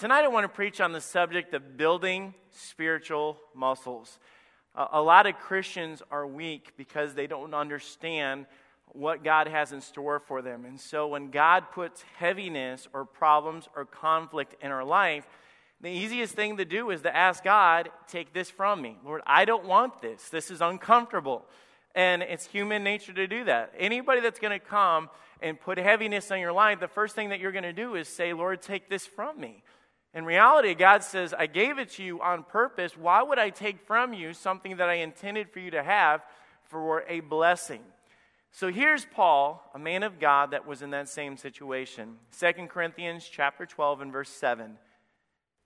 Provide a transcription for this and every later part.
tonight I want to preach on the subject of building spiritual muscles. Uh, a lot of Christians are weak because they don't understand what God has in store for them. And so when God puts heaviness or problems or conflict in our life, the easiest thing to do is to ask God, take this from me. Lord, I don't want this. This is uncomfortable. And it's human nature to do that. Anybody that's going to come and put heaviness on your life, the first thing that you're going to do is say, Lord, take this from me. In reality, God says, I gave it to you on purpose. Why would I take from you something that I intended for you to have for a blessing? So here's Paul, a man of God that was in that same situation. 2 Corinthians chapter 12 and verse 7.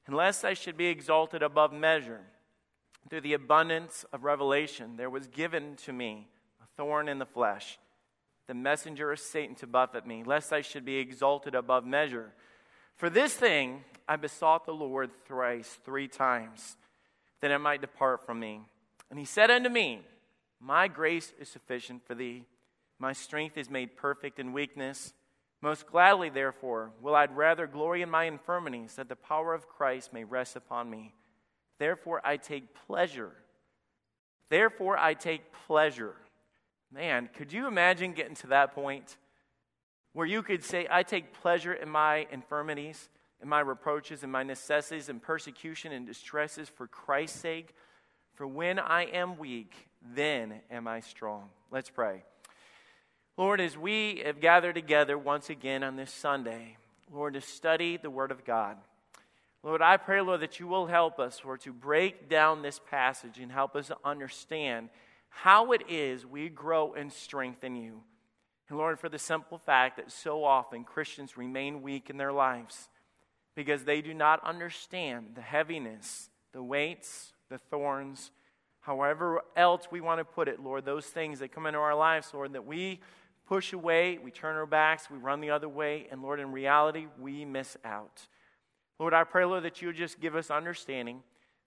Unless I should be exalted above measure through the abundance of revelation, there was given to me a thorn in the flesh, the messenger of Satan to buffet me, lest I should be exalted above measure. For this thing I besought the Lord thrice, three times, that it might depart from me. And he said unto me, My grace is sufficient for thee. My strength is made perfect in weakness. Most gladly, therefore, will I rather glory in my infirmities, that the power of Christ may rest upon me. Therefore, I take pleasure. Therefore, I take pleasure. Man, could you imagine getting to that point where you could say, I take pleasure in my infirmities, in my reproaches, and my necessities, and persecution and distresses for Christ's sake? For when I am weak, then am I strong. Let's pray. Lord, as we have gathered together once again on this Sunday, Lord, to study the Word of God. Lord, I pray, Lord, that you will help us, Lord, to break down this passage and help us understand how it is we grow in strength in you. And Lord, for the simple fact that so often Christians remain weak in their lives because they do not understand the heaviness, the weights, the thorns, however else we want to put it, Lord, those things that come into our lives, Lord, that we push away, we turn our backs, we run the other way, and Lord, in reality, we miss out. Lord, I pray, Lord, that you just give us understanding.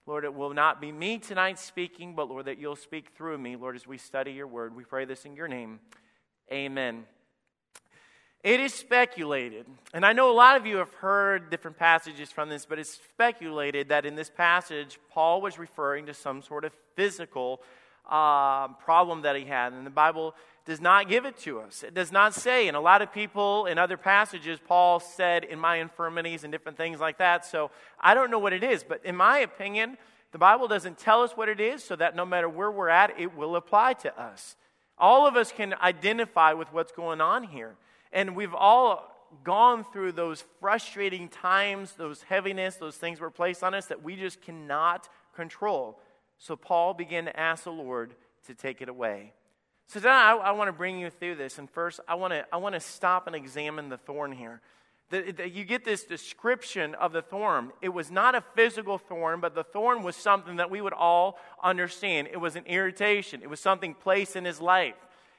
Lord, it will not be me tonight speaking, but Lord, that you'll speak through me, Lord, as we study your word. We pray this in your name. Amen. It is speculated, and I know a lot of you have heard different passages from this, but it's speculated that in this passage, Paul was referring to some sort of physical uh, problem that he had. And the Bible does not give it to us. It does not say. And a lot of people in other passages, Paul said, in my infirmities and different things like that. So I don't know what it is. But in my opinion, the Bible doesn't tell us what it is so that no matter where we're at, it will apply to us. All of us can identify with what's going on here. And we've all gone through those frustrating times, those heaviness, those things were placed on us that we just cannot control. So Paul began to ask the Lord to take it away. So today I, I want to bring you through this. And first, I want to, I want to stop and examine the thorn here. The, the, you get this description of the thorn. It was not a physical thorn, but the thorn was something that we would all understand. It was an irritation, it was something placed in his life,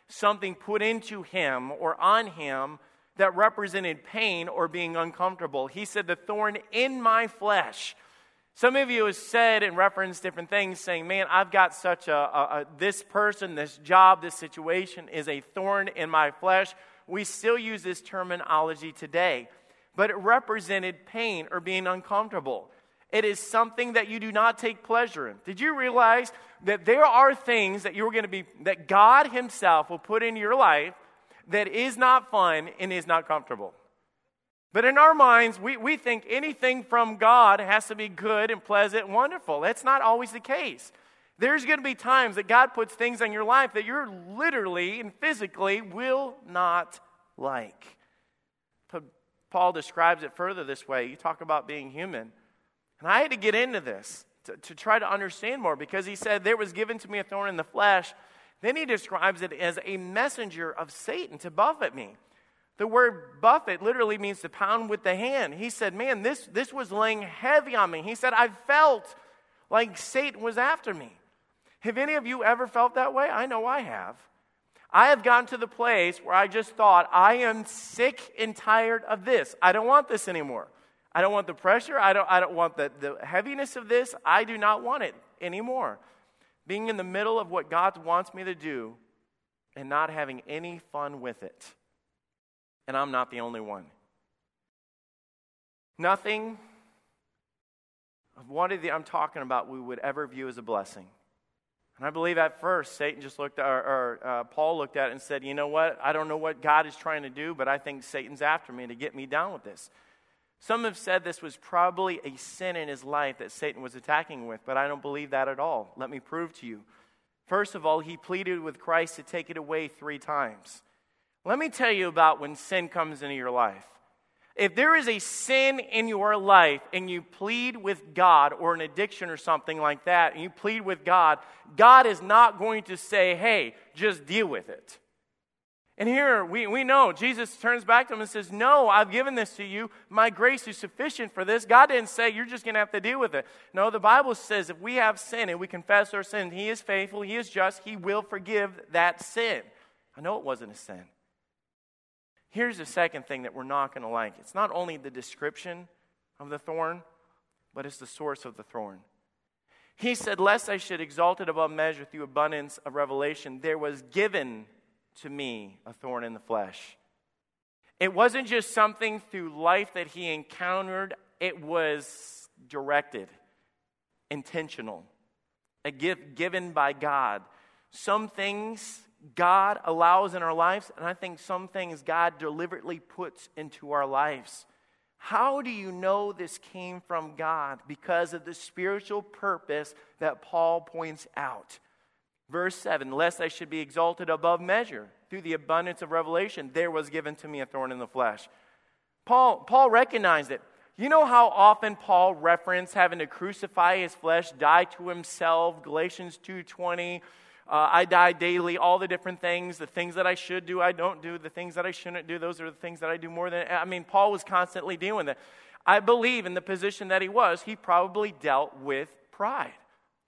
something put into him or on him that represented pain or being uncomfortable. He said, The thorn in my flesh. Some of you have said and referenced different things, saying, Man, I've got such a, a, a, this person, this job, this situation is a thorn in my flesh. We still use this terminology today, but it represented pain or being uncomfortable. It is something that you do not take pleasure in. Did you realize that there are things that you're going to be, that God Himself will put in your life that is not fun and is not comfortable? But in our minds, we, we think anything from God has to be good and pleasant and wonderful. That's not always the case. There's going to be times that God puts things in your life that you're literally and physically will not like. Paul describes it further this way. You talk about being human. And I had to get into this to, to try to understand more because he said, There was given to me a thorn in the flesh. Then he describes it as a messenger of Satan to buffet me. The word buffet literally means to pound with the hand. He said, Man, this, this was laying heavy on me. He said, I felt like Satan was after me. Have any of you ever felt that way? I know I have. I have gotten to the place where I just thought, I am sick and tired of this. I don't want this anymore. I don't want the pressure. I don't, I don't want the, the heaviness of this. I do not want it anymore. Being in the middle of what God wants me to do and not having any fun with it and I'm not the only one. Nothing of what I'm talking about we would ever view as a blessing. And I believe at first Satan just looked, or, or uh, Paul looked at it and said, You know what? I don't know what God is trying to do, but I think Satan's after me to get me down with this. Some have said this was probably a sin in his life that Satan was attacking with, but I don't believe that at all. Let me prove to you. First of all, he pleaded with Christ to take it away three times. Let me tell you about when sin comes into your life. If there is a sin in your life and you plead with God or an addiction or something like that, and you plead with God, God is not going to say, hey, just deal with it. And here we, we know Jesus turns back to him and says, No, I've given this to you. My grace is sufficient for this. God didn't say you're just going to have to deal with it. No, the Bible says if we have sin and we confess our sin, He is faithful, He is just, He will forgive that sin. I know it wasn't a sin. Here's the second thing that we're not going to like it's not only the description of the thorn, but it's the source of the thorn. He said, Lest I should exalt it above measure through abundance of revelation, there was given to me a thorn in the flesh. It wasn't just something through life that he encountered, it was directed, intentional, a gift given by God. Some things God allows in our lives, and I think some things God deliberately puts into our lives. How do you know this came from God? Because of the spiritual purpose that Paul points out. Verse 7 Lest I should be exalted above measure through the abundance of revelation, there was given to me a thorn in the flesh. Paul, Paul recognized it. You know how often Paul referenced having to crucify his flesh, die to himself, Galatians 2.20, uh, I die daily, all the different things, the things that I should do, I don't do, the things that I shouldn't do, those are the things that I do more than, I mean, Paul was constantly dealing with it. I believe in the position that he was, he probably dealt with pride.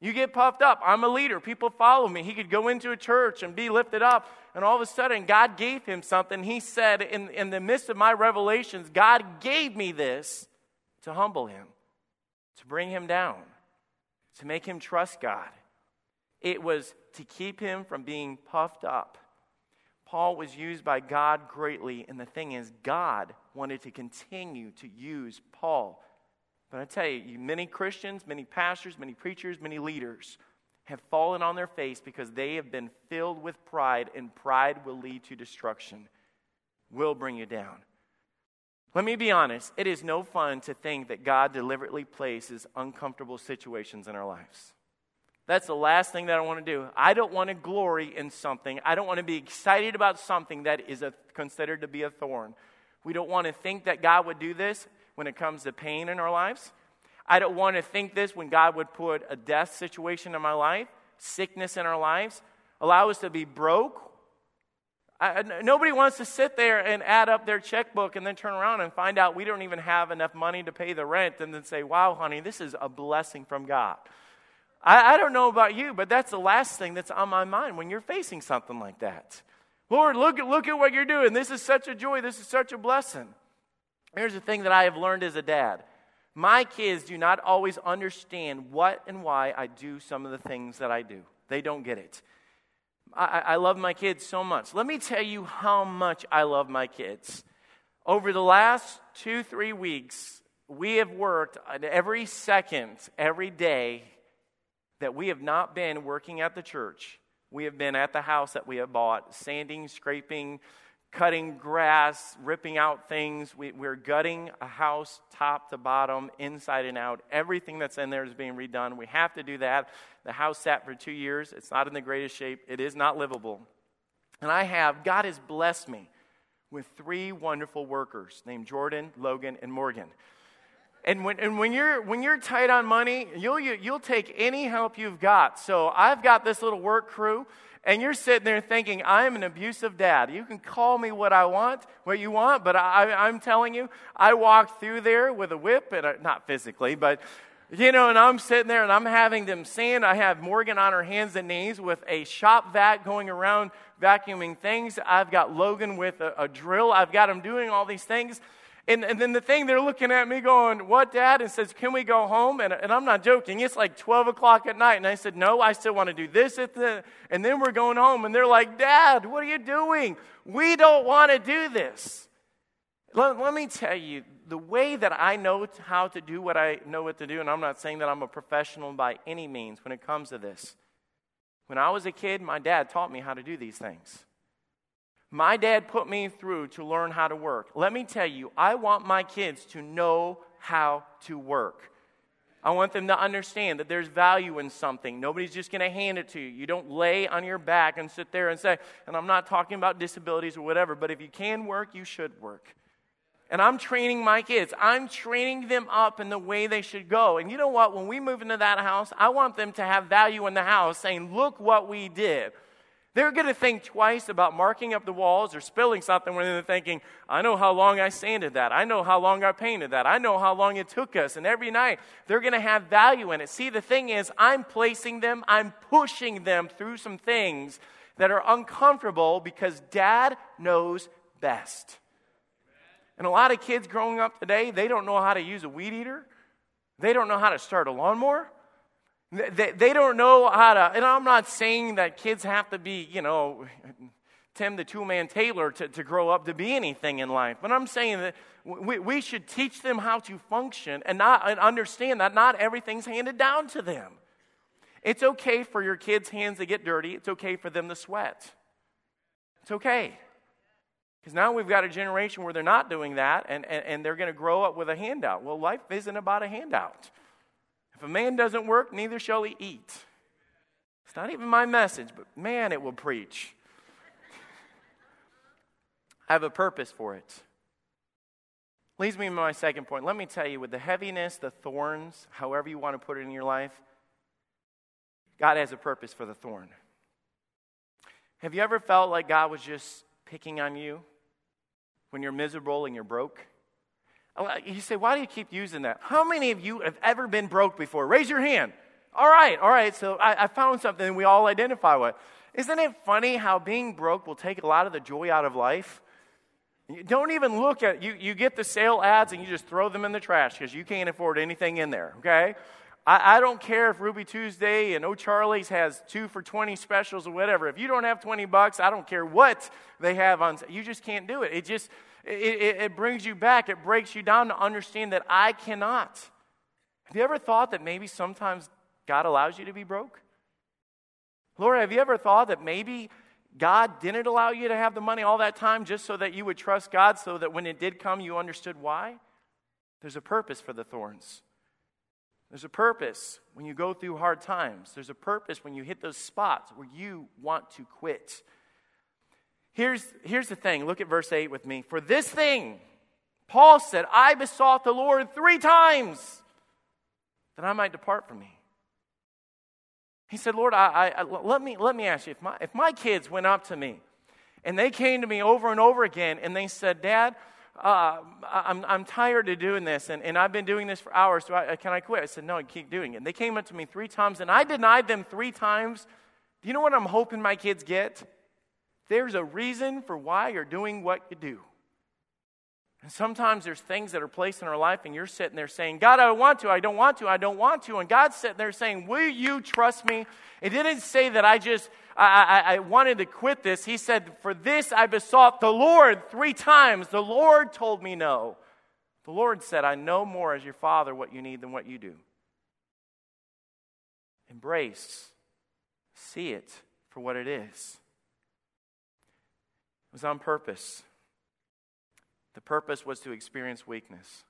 You get puffed up. I'm a leader. People follow me. He could go into a church and be lifted up. And all of a sudden, God gave him something. He said, in, in the midst of my revelations, God gave me this to humble him, to bring him down, to make him trust God. It was to keep him from being puffed up. Paul was used by God greatly. And the thing is, God wanted to continue to use Paul but I tell you, many Christians, many pastors, many preachers, many leaders have fallen on their face because they have been filled with pride, and pride will lead to destruction, will bring you down. Let me be honest, it is no fun to think that God deliberately places uncomfortable situations in our lives. That's the last thing that I want to do. I don't want to glory in something. I don't want to be excited about something that is a, considered to be a thorn. We don't want to think that God would do this when it comes to pain in our lives. I don't want to think this when God would put a death situation in my life, sickness in our lives, allow us to be broke. I, nobody wants to sit there and add up their checkbook and then turn around and find out we don't even have enough money to pay the rent and then say, wow, honey, this is a blessing from God. I, I don't know about you, but that's the last thing that's on my mind when you're facing something like that. Lord, look look at what you're doing. This is such a joy. This is such a blessing. Here's the thing that I have learned as a dad my kids do not always understand what and why I do some of the things that I do, they don't get it. I, I love my kids so much. Let me tell you how much I love my kids. Over the last two, three weeks, we have worked every second, every day that we have not been working at the church. We have been at the house that we have bought, sanding, scraping, cutting grass, ripping out things. We, are gutting a house top to bottom, inside and out. Everything that's in there is being redone. We have to do that. The house sat for two years. It's not in the greatest shape, it is not livable. And I have, God has blessed me with three wonderful workers named Jordan, Logan, and Morgan. And when, and when, you're, when you're tight on money, you'll, you'll take any help you've got. So I've got this little work crew and you're sitting there thinking, I'm an abusive dad. You can call me what I want, what you want, but I, am telling you, I walk through there with a whip, and not physically, but you know, and I'm sitting there and I'm having them sand. I have Morgan on her hands and knees with a shop vac going around vacuuming things. I've got Logan with a, a drill. I've got him doing all these things. And, and then the thing, they're looking at me going, What, Dad? And says, Can we go home? And, and I'm not joking. It's like 12 o'clock at night. And I said, No, I still want to do this. At the, and then we're going home. And they're like, Dad, what are you doing? We don't want to do this. Let, let me tell you, the way that I know how to do what I know what to do, and I'm not saying that I'm a professional by any means when it comes to this. When I was a kid, my dad taught me how to do these things. My dad put me through to learn how to work. Let me tell you, I want my kids to know how to work. I want them to understand that there's value in something. Nobody's just going to hand it to you. You don't lay on your back and sit there and say, and I'm not talking about disabilities or whatever, but if you can work, you should work. And I'm training my kids. I'm training them up in the way they should go. And you know what? When we move into that house, I want them to have value in the house, saying, Look what we did. They're going to think twice about marking up the walls or spilling something when they're thinking, I know how long I sanded that. I know how long I painted that. I know how long it took us. And every night, they're going to have value in it. See, the thing is, I'm placing them, I'm pushing them through some things that are uncomfortable because dad knows best. And a lot of kids growing up today, they don't know how to use a weed eater, they don't know how to start a lawnmower. They, they don't know how to, and I'm not saying that kids have to be, you know, Tim the Tool Man Taylor to, to grow up to be anything in life. But I'm saying that we, we should teach them how to function and, not, and understand that not everything's handed down to them. It's okay for your kids' hands to get dirty, it's okay for them to sweat. It's okay. Because now we've got a generation where they're not doing that and, and, and they're going to grow up with a handout. Well, life isn't about a handout. If a man doesn't work, neither shall he eat. It's not even my message, but man, it will preach. I have a purpose for it. Leads me to my second point. Let me tell you, with the heaviness, the thorns, however you want to put it in your life, God has a purpose for the thorn. Have you ever felt like God was just picking on you when you're miserable and you're broke? Oh, uh, you say, why do you keep using that? How many of you have ever been broke before? Raise your hand. All right, all right, so I, I found something we all identify with. Isn't it funny how being broke will take a lot of the joy out of life? You don't even look at you. You get the sale ads and you just throw them in the trash because you can't afford anything in there. Okay, I, I, don't care if Ruby Tuesday and oh O'Charlie's has two for twenty specials or whatever. If you don't have twenty bucks, I don't care what they have on. You just can't do it. It just it, it, it brings you back, it breaks you down to understand that I cannot. Have you ever thought that maybe sometimes God allows you to be broke? Lord, have you ever thought that maybe God didn't allow you to have the money all that time just so that you would trust God so that when it did come, you understood why? There's a purpose for the thorns. There's a purpose when you go through hard times. There's a purpose when you hit those spots where you want to quit. Here's, here's the thing look at verse 8 with me. For this thing, Paul said, I besought the Lord three times that I might depart from me. He said, Lord, I, I, let, me, let me ask you if my, if my kids went up to me and they came to me over and over again and they said, Dad, uh, I'm, I'm tired of doing this and, and I've been doing this for hours. So I, can I quit? I said, No, keep doing it. And they came up to me three times and I denied them three times. Do you know what I'm hoping my kids get? There's a reason for why you're doing what you do. And sometimes there's things that are placed in our life, and you're sitting there saying, God, I want to, I don't want to, I don't want to. And God's sitting there saying, Will you trust me? It didn't say that I just I, I, I wanted to quit this. He said, For this I besought the Lord three times. The Lord told me no. The Lord said, I know more as your father what you need than what you do. Embrace, see it for what it is. It was on purpose. The purpose was to experience weakness.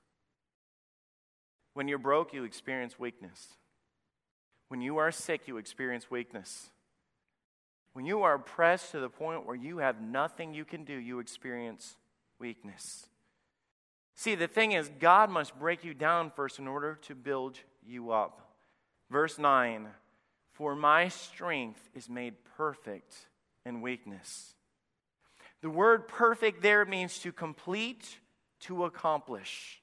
When you're broke, you experience weakness. When you are sick, you experience weakness. When you are oppressed to the point where you have nothing you can do, you experience weakness. See, the thing is, God must break you down first in order to build you up. Verse 9 For my strength is made perfect in weakness. The word perfect there means to complete, to accomplish,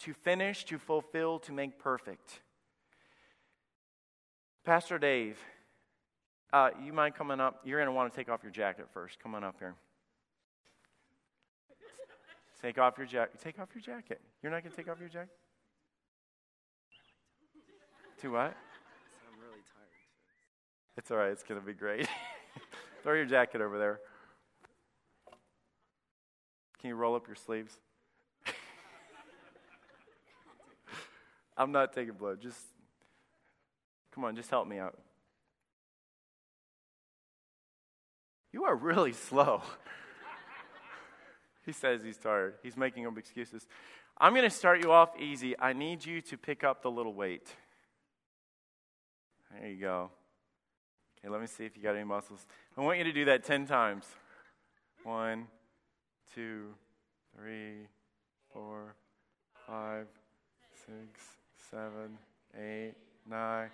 to finish, to fulfill, to make perfect. Pastor Dave, uh, you mind coming up? You're going to want to take off your jacket first. Come on up here. Take off your jacket. Take off your jacket. You're not going to take off your jacket? To what? I'm really tired. It's all right. It's going to be great. Throw your jacket over there. Can you roll up your sleeves? I'm not taking blood. Just come on, just help me out. You are really slow. he says he's tired. He's making up excuses. I'm going to start you off easy. I need you to pick up the little weight. There you go. Okay, let me see if you got any muscles. I want you to do that 10 times. One, two, three, four, five, six, seven, eight, nine,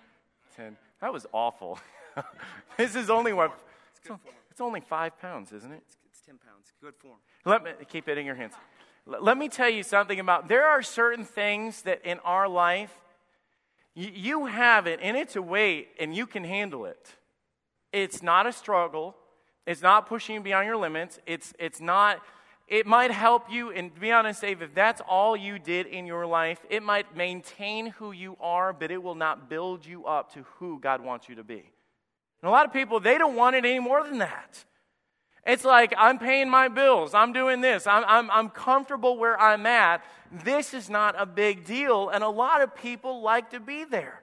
ten. That was awful. this is only what? It's. It's only five pounds, isn't it? It's, it's 10 pounds. Good form. Let me keep it in your hands. Let, let me tell you something about there are certain things that in our life you, you have it and it's a weight and you can handle it. It's not a struggle. It's not pushing beyond your limits. It's, it's not, it might help you. And to be honest, Dave, if that's all you did in your life, it might maintain who you are, but it will not build you up to who God wants you to be. And a lot of people, they don't want it any more than that. It's like, I'm paying my bills. I'm doing this. I'm, I'm, I'm comfortable where I'm at. This is not a big deal. And a lot of people like to be there.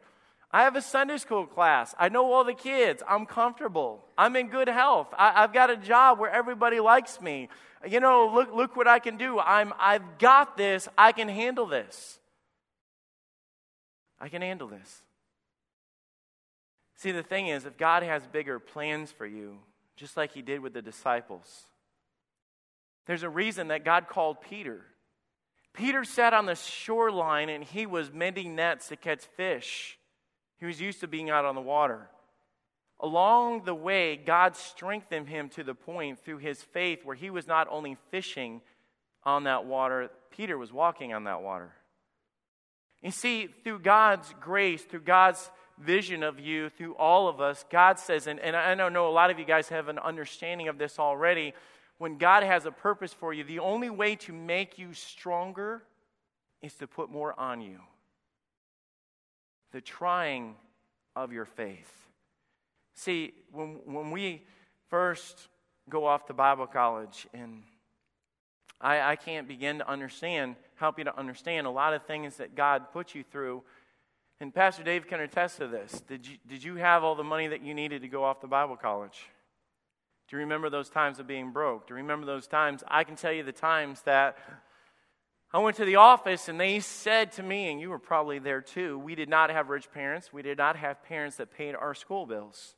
I have a Sunday school class. I know all the kids. I'm comfortable. I'm in good health. I, have got a job where everybody likes me. You know, look, look what I can do. I'm, I've got this. I can handle this. I can handle this. See, the thing is, if God has bigger plans for you, just like he did with the disciples, there's a reason that God called Peter. Peter sat on the shoreline and he was mending nets to catch fish. He was used to being out on the water. Along the way, God strengthened him to the point through his faith where he was not only fishing on that water, Peter was walking on that water. You see, through God's grace, through God's vision of you through all of us. God says, and, and I know a lot of you guys have an understanding of this already. When God has a purpose for you, the only way to make you stronger is to put more on you. The trying of your faith. See, when, when we first go off to Bible college, and I, I can't begin to understand, help you to understand a lot of things that God put you through and Pastor Dave can attest to this. Did you, did you have all the money that you needed to go off to Bible college? Do you remember those times of being broke? Do you remember those times? I can tell you the times that I went to the office and they said to me, and you were probably there too, we did not have rich parents. We did not have parents that paid our school bills.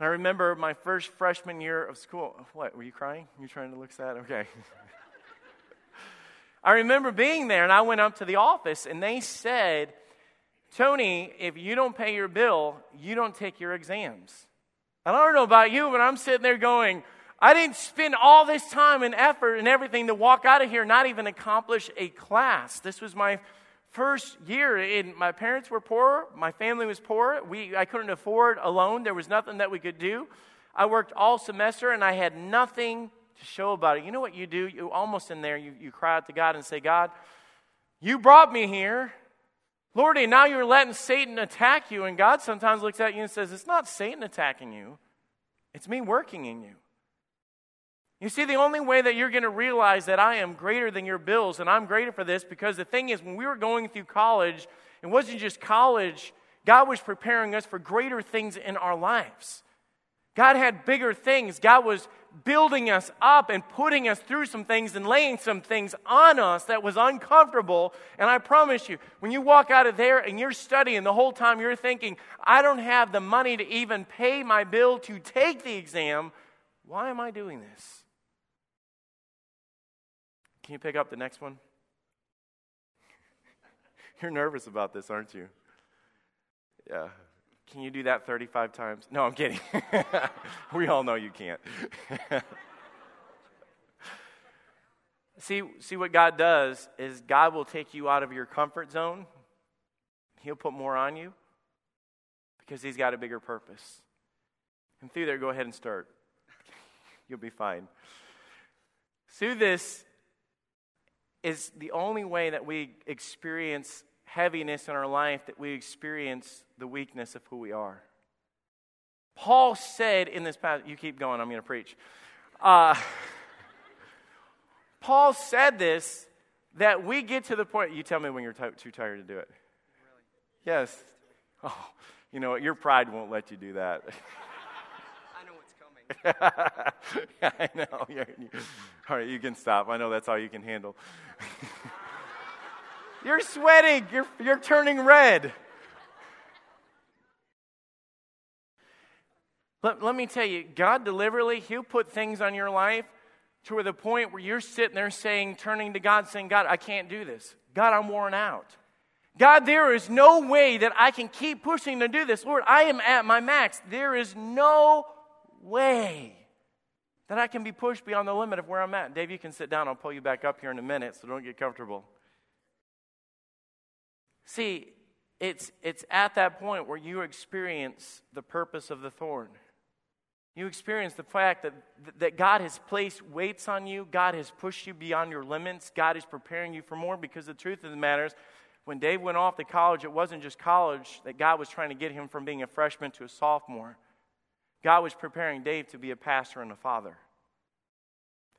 I remember my first freshman year of school. What, were you crying? You trying to look sad? Okay. I remember being there and I went up to the office and they said, Tony, if you don't pay your bill, you don't take your exams. And I don't know about you, but I'm sitting there going, I didn't spend all this time and effort and everything to walk out of here, not even accomplish a class. This was my first year. And my parents were poor. My family was poor. We, I couldn't afford a loan. There was nothing that we could do. I worked all semester and I had nothing to show about it. You know what you do? You almost in there, you, you cry out to God and say, God, you brought me here. Lordy, now you're letting Satan attack you, and God sometimes looks at you and says, It's not Satan attacking you, it's me working in you. You see, the only way that you're going to realize that I am greater than your bills and I'm greater for this because the thing is, when we were going through college, it wasn't just college, God was preparing us for greater things in our lives. God had bigger things. God was building us up and putting us through some things and laying some things on us that was uncomfortable. And I promise you, when you walk out of there and you're studying the whole time, you're thinking, I don't have the money to even pay my bill to take the exam. Why am I doing this? Can you pick up the next one? You're nervous about this, aren't you? Yeah. Can you do that 35 times? No, I'm kidding. we all know you can't. see, see what God does is God will take you out of your comfort zone. He'll put more on you because he's got a bigger purpose. And through there, go ahead and start. You'll be fine. Through this is the only way that we experience heaviness in our life that we experience the weakness of who we are. Paul said in this passage, you keep going, I'm going to preach. Uh, Paul said this that we get to the point, you tell me when you're t- too tired to do it. Really? Yes. Oh, you know what? Your pride won't let you do that. I know what's coming. I know. All right, you can stop. I know that's all you can handle. you're sweating. You're, you're turning red. Let, let me tell you, God deliberately, He'll put things on your life to the point where you're sitting there saying, turning to God, saying, God, I can't do this. God, I'm worn out. God, there is no way that I can keep pushing to do this. Lord, I am at my max. There is no way that I can be pushed beyond the limit of where I'm at. Dave, you can sit down. I'll pull you back up here in a minute, so don't get comfortable. See, it's, it's at that point where you experience the purpose of the thorn. You experience the fact that, that God has placed weights on you, God has pushed you beyond your limits, God is preparing you for more because the truth of the matter is, when Dave went off to college, it wasn't just college that God was trying to get him from being a freshman to a sophomore. God was preparing Dave to be a pastor and a father.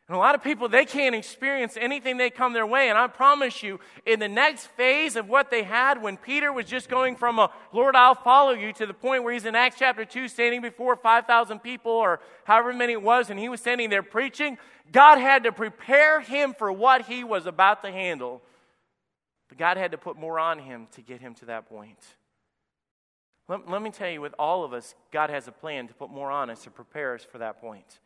And a lot of people, they can't experience anything they come their way. And I promise you, in the next phase of what they had, when Peter was just going from a Lord, I'll follow you to the point where he's in Acts chapter 2, standing before 5,000 people or however many it was, and he was standing there preaching, God had to prepare him for what he was about to handle. But God had to put more on him to get him to that point. Let, let me tell you, with all of us, God has a plan to put more on us to prepare us for that point.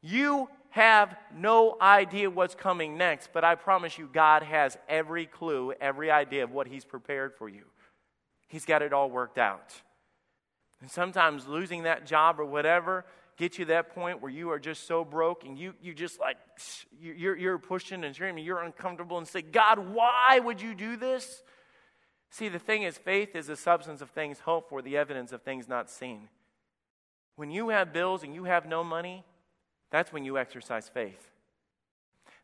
You have no idea what's coming next, but I promise you, God has every clue, every idea of what He's prepared for you. He's got it all worked out. And sometimes losing that job or whatever gets you to that point where you are just so broke and you, you just like, you're, you're pushing and screaming, you're uncomfortable and say, God, why would you do this? See, the thing is, faith is the substance of things hoped for, the evidence of things not seen. When you have bills and you have no money, that's when you exercise faith.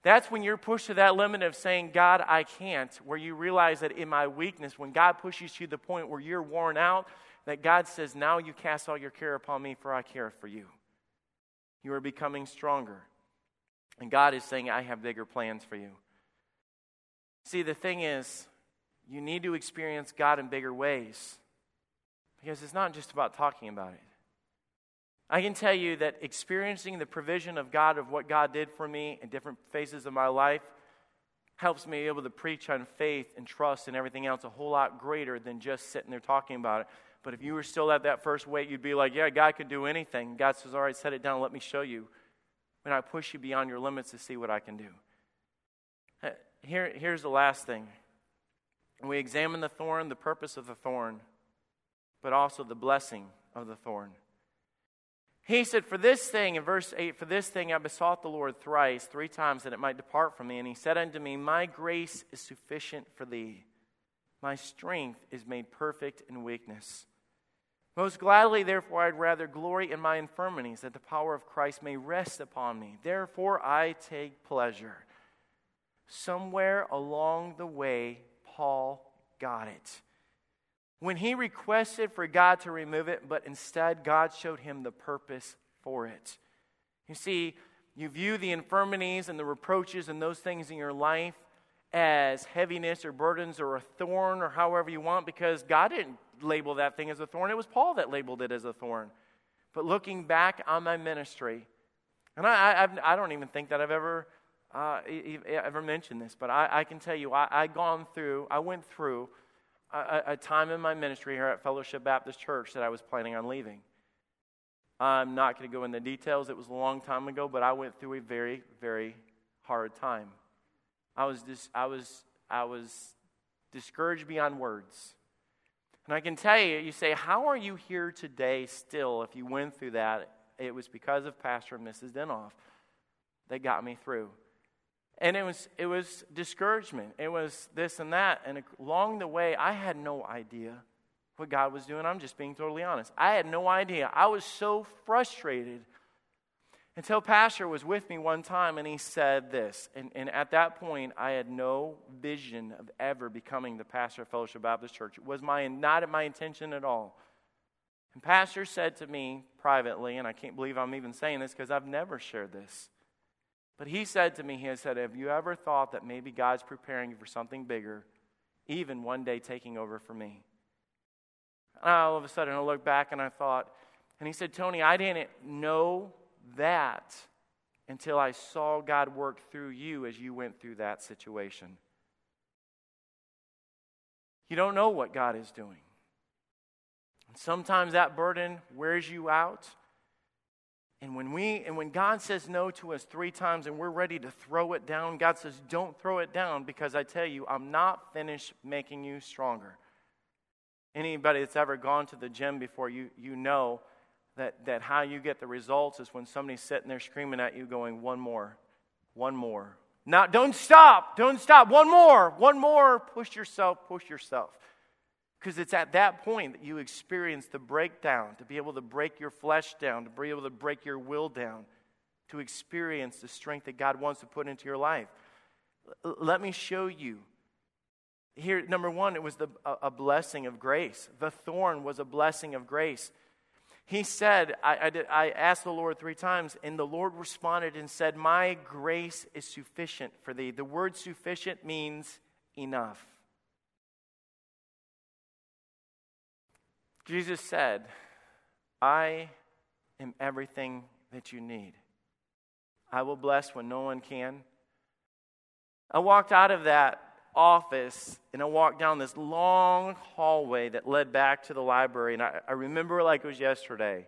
That's when you're pushed to that limit of saying, God, I can't, where you realize that in my weakness, when God pushes you to the point where you're worn out, that God says, Now you cast all your care upon me, for I care for you. You are becoming stronger. And God is saying, I have bigger plans for you. See, the thing is, you need to experience God in bigger ways because it's not just about talking about it. I can tell you that experiencing the provision of God, of what God did for me in different phases of my life, helps me be able to preach on faith and trust and everything else a whole lot greater than just sitting there talking about it. But if you were still at that first weight, you'd be like, yeah, God could do anything. God says, all right, set it down, let me show you. When I push you beyond your limits to see what I can do. Here, here's the last thing. We examine the thorn, the purpose of the thorn, but also the blessing of the thorn. He said, For this thing, in verse 8, for this thing I besought the Lord thrice, three times, that it might depart from me. And he said unto me, My grace is sufficient for thee. My strength is made perfect in weakness. Most gladly, therefore, I'd rather glory in my infirmities, that the power of Christ may rest upon me. Therefore, I take pleasure. Somewhere along the way, Paul got it. When he requested for God to remove it, but instead God showed him the purpose for it. You see, you view the infirmities and the reproaches and those things in your life as heaviness or burdens or a thorn or however you want because God didn't label that thing as a thorn. It was Paul that labeled it as a thorn. But looking back on my ministry, and I, I do not even think that I've ever, uh, ever mentioned this, but I, I can tell you, I, I gone through, I went through a, a time in my ministry here at Fellowship Baptist Church that I was planning on leaving. I'm not going to go into details. It was a long time ago, but I went through a very, very hard time. I was just, I was, I was discouraged beyond words. And I can tell you, you say, How are you here today still if you went through that? It was because of Pastor and Mrs. Denoff that got me through. And it was, it was discouragement. It was this and that. And along the way, I had no idea what God was doing. I'm just being totally honest. I had no idea. I was so frustrated until Pastor was with me one time and he said this. And, and at that point, I had no vision of ever becoming the pastor of Fellowship Baptist Church. It was my, not my intention at all. And Pastor said to me privately, and I can't believe I'm even saying this because I've never shared this. But he said to me, He said, Have you ever thought that maybe God's preparing you for something bigger, even one day taking over for me? And all of a sudden, I looked back and I thought, and he said, Tony, I didn't know that until I saw God work through you as you went through that situation. You don't know what God is doing. And sometimes that burden wears you out. And when we and when God says no to us 3 times and we're ready to throw it down, God says don't throw it down because I tell you I'm not finished making you stronger. Anybody that's ever gone to the gym before you you know that that how you get the results is when somebody's sitting there screaming at you going one more. One more. Not, don't stop. Don't stop. One more. One more. Push yourself. Push yourself. Because it's at that point that you experience the breakdown, to be able to break your flesh down, to be able to break your will down, to experience the strength that God wants to put into your life. L- let me show you. Here, number one, it was the, a, a blessing of grace. The thorn was a blessing of grace. He said, I, I, did, I, asked the Lord three times, and the Lord responded and said, My grace is sufficient for thee. The word sufficient means enough. Jesus said, I am everything that you need. I will bless when no one can. I walked out of that office and I walked down this long hallway that led back to the library. And I, I remember like it was yesterday.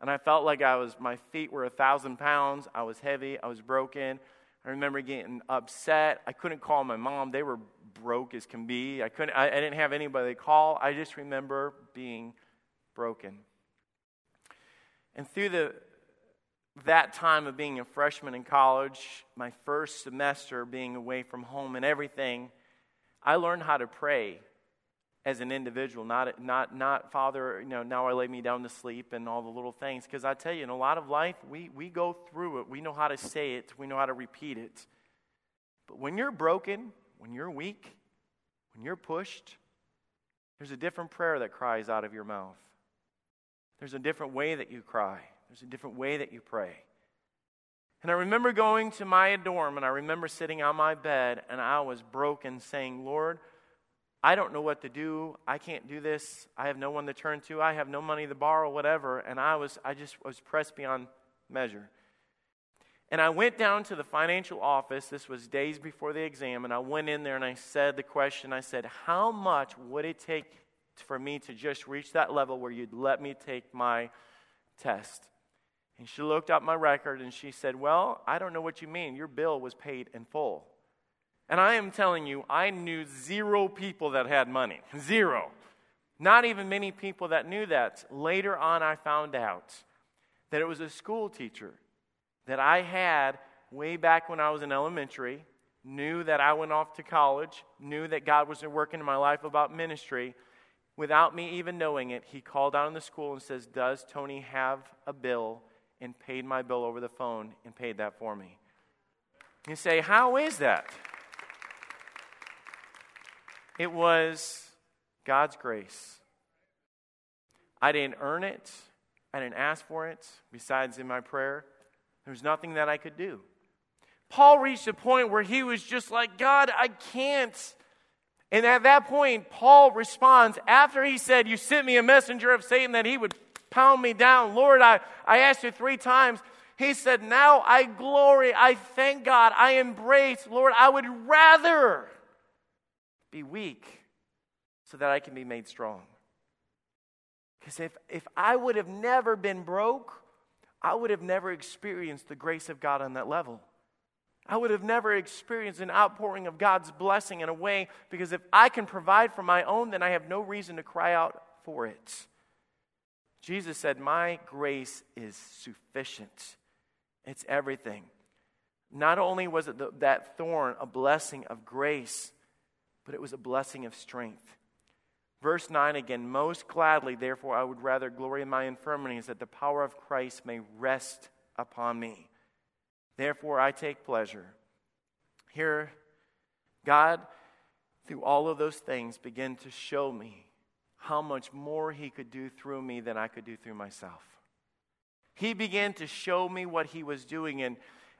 And I felt like I was, my feet were a thousand pounds. I was heavy. I was broken. I remember getting upset. I couldn't call my mom. They were broke as can be. I couldn't, I, I didn't have anybody to call. I just remember being broken. And through the, that time of being a freshman in college, my first semester being away from home and everything, I learned how to pray as an individual, not, not, not Father, you know, now I lay me down to sleep and all the little things. Because I tell you, in a lot of life, we, we go through it. We know how to say it, we know how to repeat it. But when you're broken, when you're weak, when you're pushed, there's a different prayer that cries out of your mouth. There's a different way that you cry. There's a different way that you pray. And I remember going to my dorm and I remember sitting on my bed and I was broken saying, Lord, I don't know what to do. I can't do this. I have no one to turn to. I have no money to borrow, whatever. And I was, I just was pressed beyond measure. And I went down to the financial office. This was days before the exam. And I went in there and I said the question I said, How much would it take for me to just reach that level where you'd let me take my test? And she looked up my record and she said, Well, I don't know what you mean. Your bill was paid in full. And I am telling you, I knew zero people that had money. Zero. Not even many people that knew that. Later on, I found out that it was a school teacher that I had way back when I was in elementary, knew that I went off to college, knew that God was working in my life about ministry. Without me even knowing it, he called out in the school and says, Does Tony have a bill and paid my bill over the phone and paid that for me. You say, How is that? It was God's grace. I didn't earn it, I didn't ask for it. Besides, in my prayer, there was nothing that I could do. Paul reached a point where he was just like, God, I can't. And at that point, Paul responds after he said, You sent me a messenger of Satan that he would pound me down. Lord, I, I asked you three times. He said, Now I glory, I thank God, I embrace. Lord, I would rather be weak so that I can be made strong. Because if, if I would have never been broke, I would have never experienced the grace of God on that level. I would have never experienced an outpouring of God's blessing in a way because if I can provide for my own, then I have no reason to cry out for it. Jesus said, My grace is sufficient. It's everything. Not only was it the, that thorn a blessing of grace, but it was a blessing of strength. Verse 9 again, most gladly, therefore, I would rather glory in my infirmities that the power of Christ may rest upon me. Therefore, I take pleasure. Here, God, through all of those things, began to show me how much more He could do through me than I could do through myself. He began to show me what He was doing, and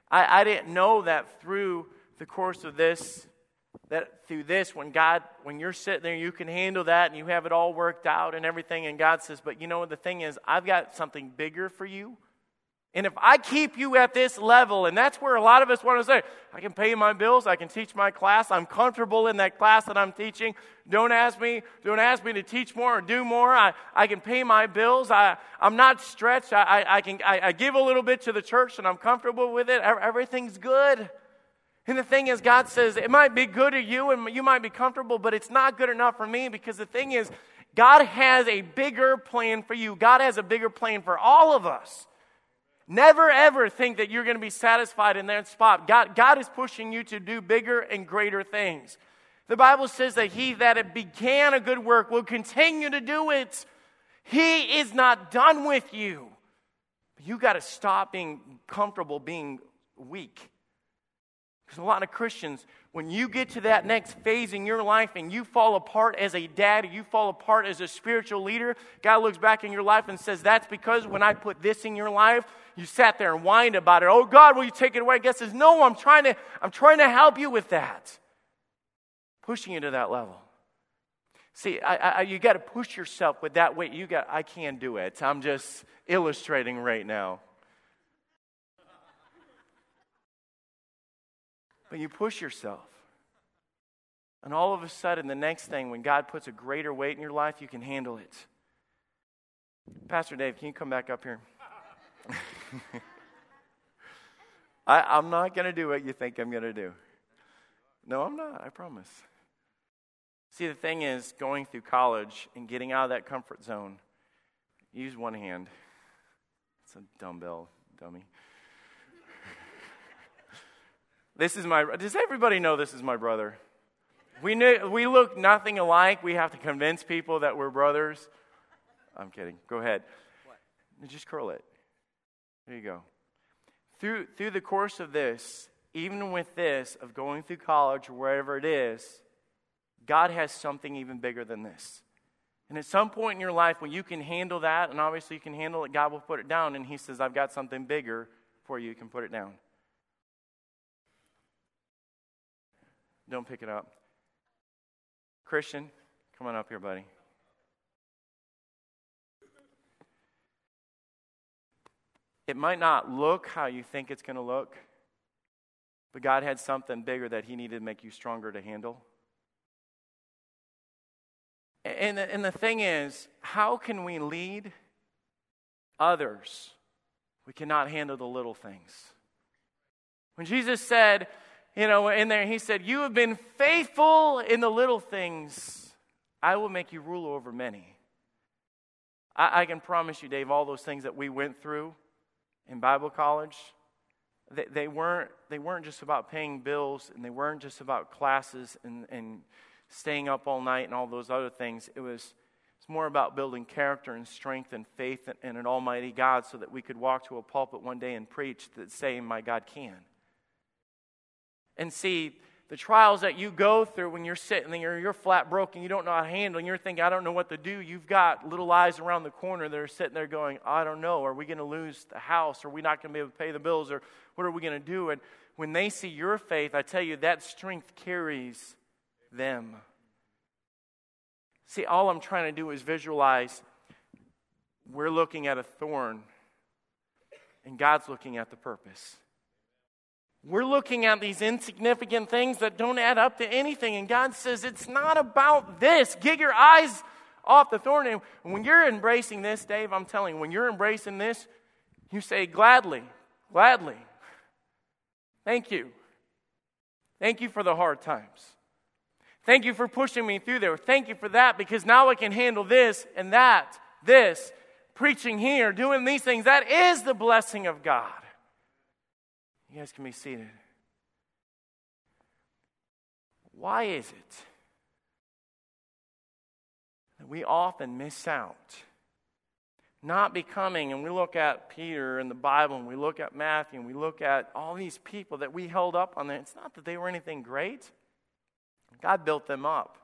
I, I didn't know that through the course of this, that through this, when God, when you're sitting there, you can handle that and you have it all worked out and everything. And God says, but you know what the thing is? I've got something bigger for you. And if I keep you at this level, and that's where a lot of us want to say, I can pay my bills, I can teach my class, I'm comfortable in that class that I'm teaching. Don't ask me, don't ask me to teach more or do more. I, I can pay my bills. I, I'm not stretched. I, I, I can, I, I give a little bit to the church and I'm comfortable with it. Everything's good. And the thing is, God says, it might be good to you and you might be comfortable, but it's not good enough for me because the thing is, God has a bigger plan for you. God has a bigger plan for all of us. Never ever think that you're going to be satisfied in that spot. God, God is pushing you to do bigger and greater things. The Bible says that he that began a good work will continue to do it. He is not done with you. You got to stop being comfortable being weak. Because a lot of Christians, when you get to that next phase in your life and you fall apart as a dad, you fall apart as a spiritual leader, God looks back in your life and says, That's because when I put this in your life, you sat there and whined about it. Oh God, will you take it away? God says, No, I'm trying to, I'm trying to help you with that. Pushing you to that level. See, I, I, you got to push yourself with that weight. You got, I can't do it. I'm just illustrating right now. But you push yourself. And all of a sudden, the next thing, when God puts a greater weight in your life, you can handle it. Pastor Dave, can you come back up here? I, am not going to do what you think I'm going to do. No, I'm not, I promise. See, the thing is, going through college and getting out of that comfort zone, use one hand. It's a dumbbell, dummy. This is my. Does everybody know this is my brother? We, knew, we look nothing alike. We have to convince people that we're brothers. I'm kidding. Go ahead. What? Just curl it. There you go. Through, through the course of this, even with this, of going through college or wherever it is, God has something even bigger than this. And at some point in your life, when you can handle that, and obviously you can handle it, God will put it down, and He says, I've got something bigger for you. You can put it down. Don't pick it up. Christian, come on up here, buddy. It might not look how you think it's going to look, but God had something bigger that He needed to make you stronger to handle. And the, and the thing is, how can we lead others? We cannot handle the little things. When Jesus said, you know, in there, he said, You have been faithful in the little things. I will make you rule over many. I, I can promise you, Dave, all those things that we went through in Bible college, they, they, weren't, they weren't just about paying bills and they weren't just about classes and, and staying up all night and all those other things. It was it's more about building character and strength and faith in, in an almighty God so that we could walk to a pulpit one day and preach that saying, My God can and see the trials that you go through when you're sitting there, you're flat broken, you don't know how to handle, and you're thinking, I don't know what to do. You've got little eyes around the corner that are sitting there going, I don't know. Are we going to lose the house? Are we not going to be able to pay the bills? Or what are we going to do? And when they see your faith, I tell you, that strength carries them. See, all I'm trying to do is visualize we're looking at a thorn, and God's looking at the purpose. We're looking at these insignificant things that don't add up to anything. And God says, it's not about this. Get your eyes off the thorn. And when you're embracing this, Dave, I'm telling you, when you're embracing this, you say, gladly, gladly. Thank you. Thank you for the hard times. Thank you for pushing me through there. Thank you for that because now I can handle this and that, this, preaching here, doing these things. That is the blessing of God. You guys can be seated. Why is it that we often miss out? Not becoming, and we look at Peter in the Bible, and we look at Matthew, and we look at all these people that we held up on there. It's not that they were anything great. God built them up.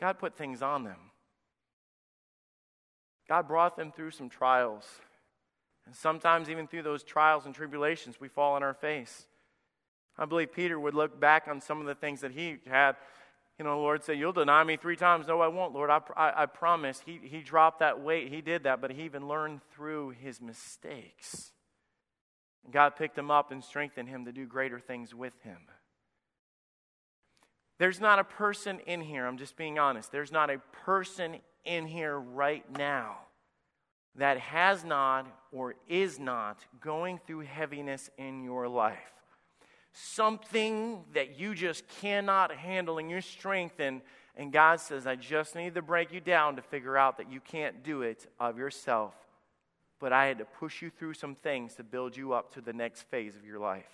God put things on them. God brought them through some trials. And sometimes, even through those trials and tribulations, we fall on our face. I believe Peter would look back on some of the things that he had. You know, Lord said, You'll deny me three times. No, I won't, Lord. I, I, I promise. He, he dropped that weight. He did that, but he even learned through his mistakes. And God picked him up and strengthened him to do greater things with him. There's not a person in here, I'm just being honest, there's not a person in here right now that has not or is not going through heaviness in your life. Something that you just cannot handle in your strength, and, and God says, I just need to break you down to figure out that you can't do it of yourself. But I had to push you through some things to build you up to the next phase of your life.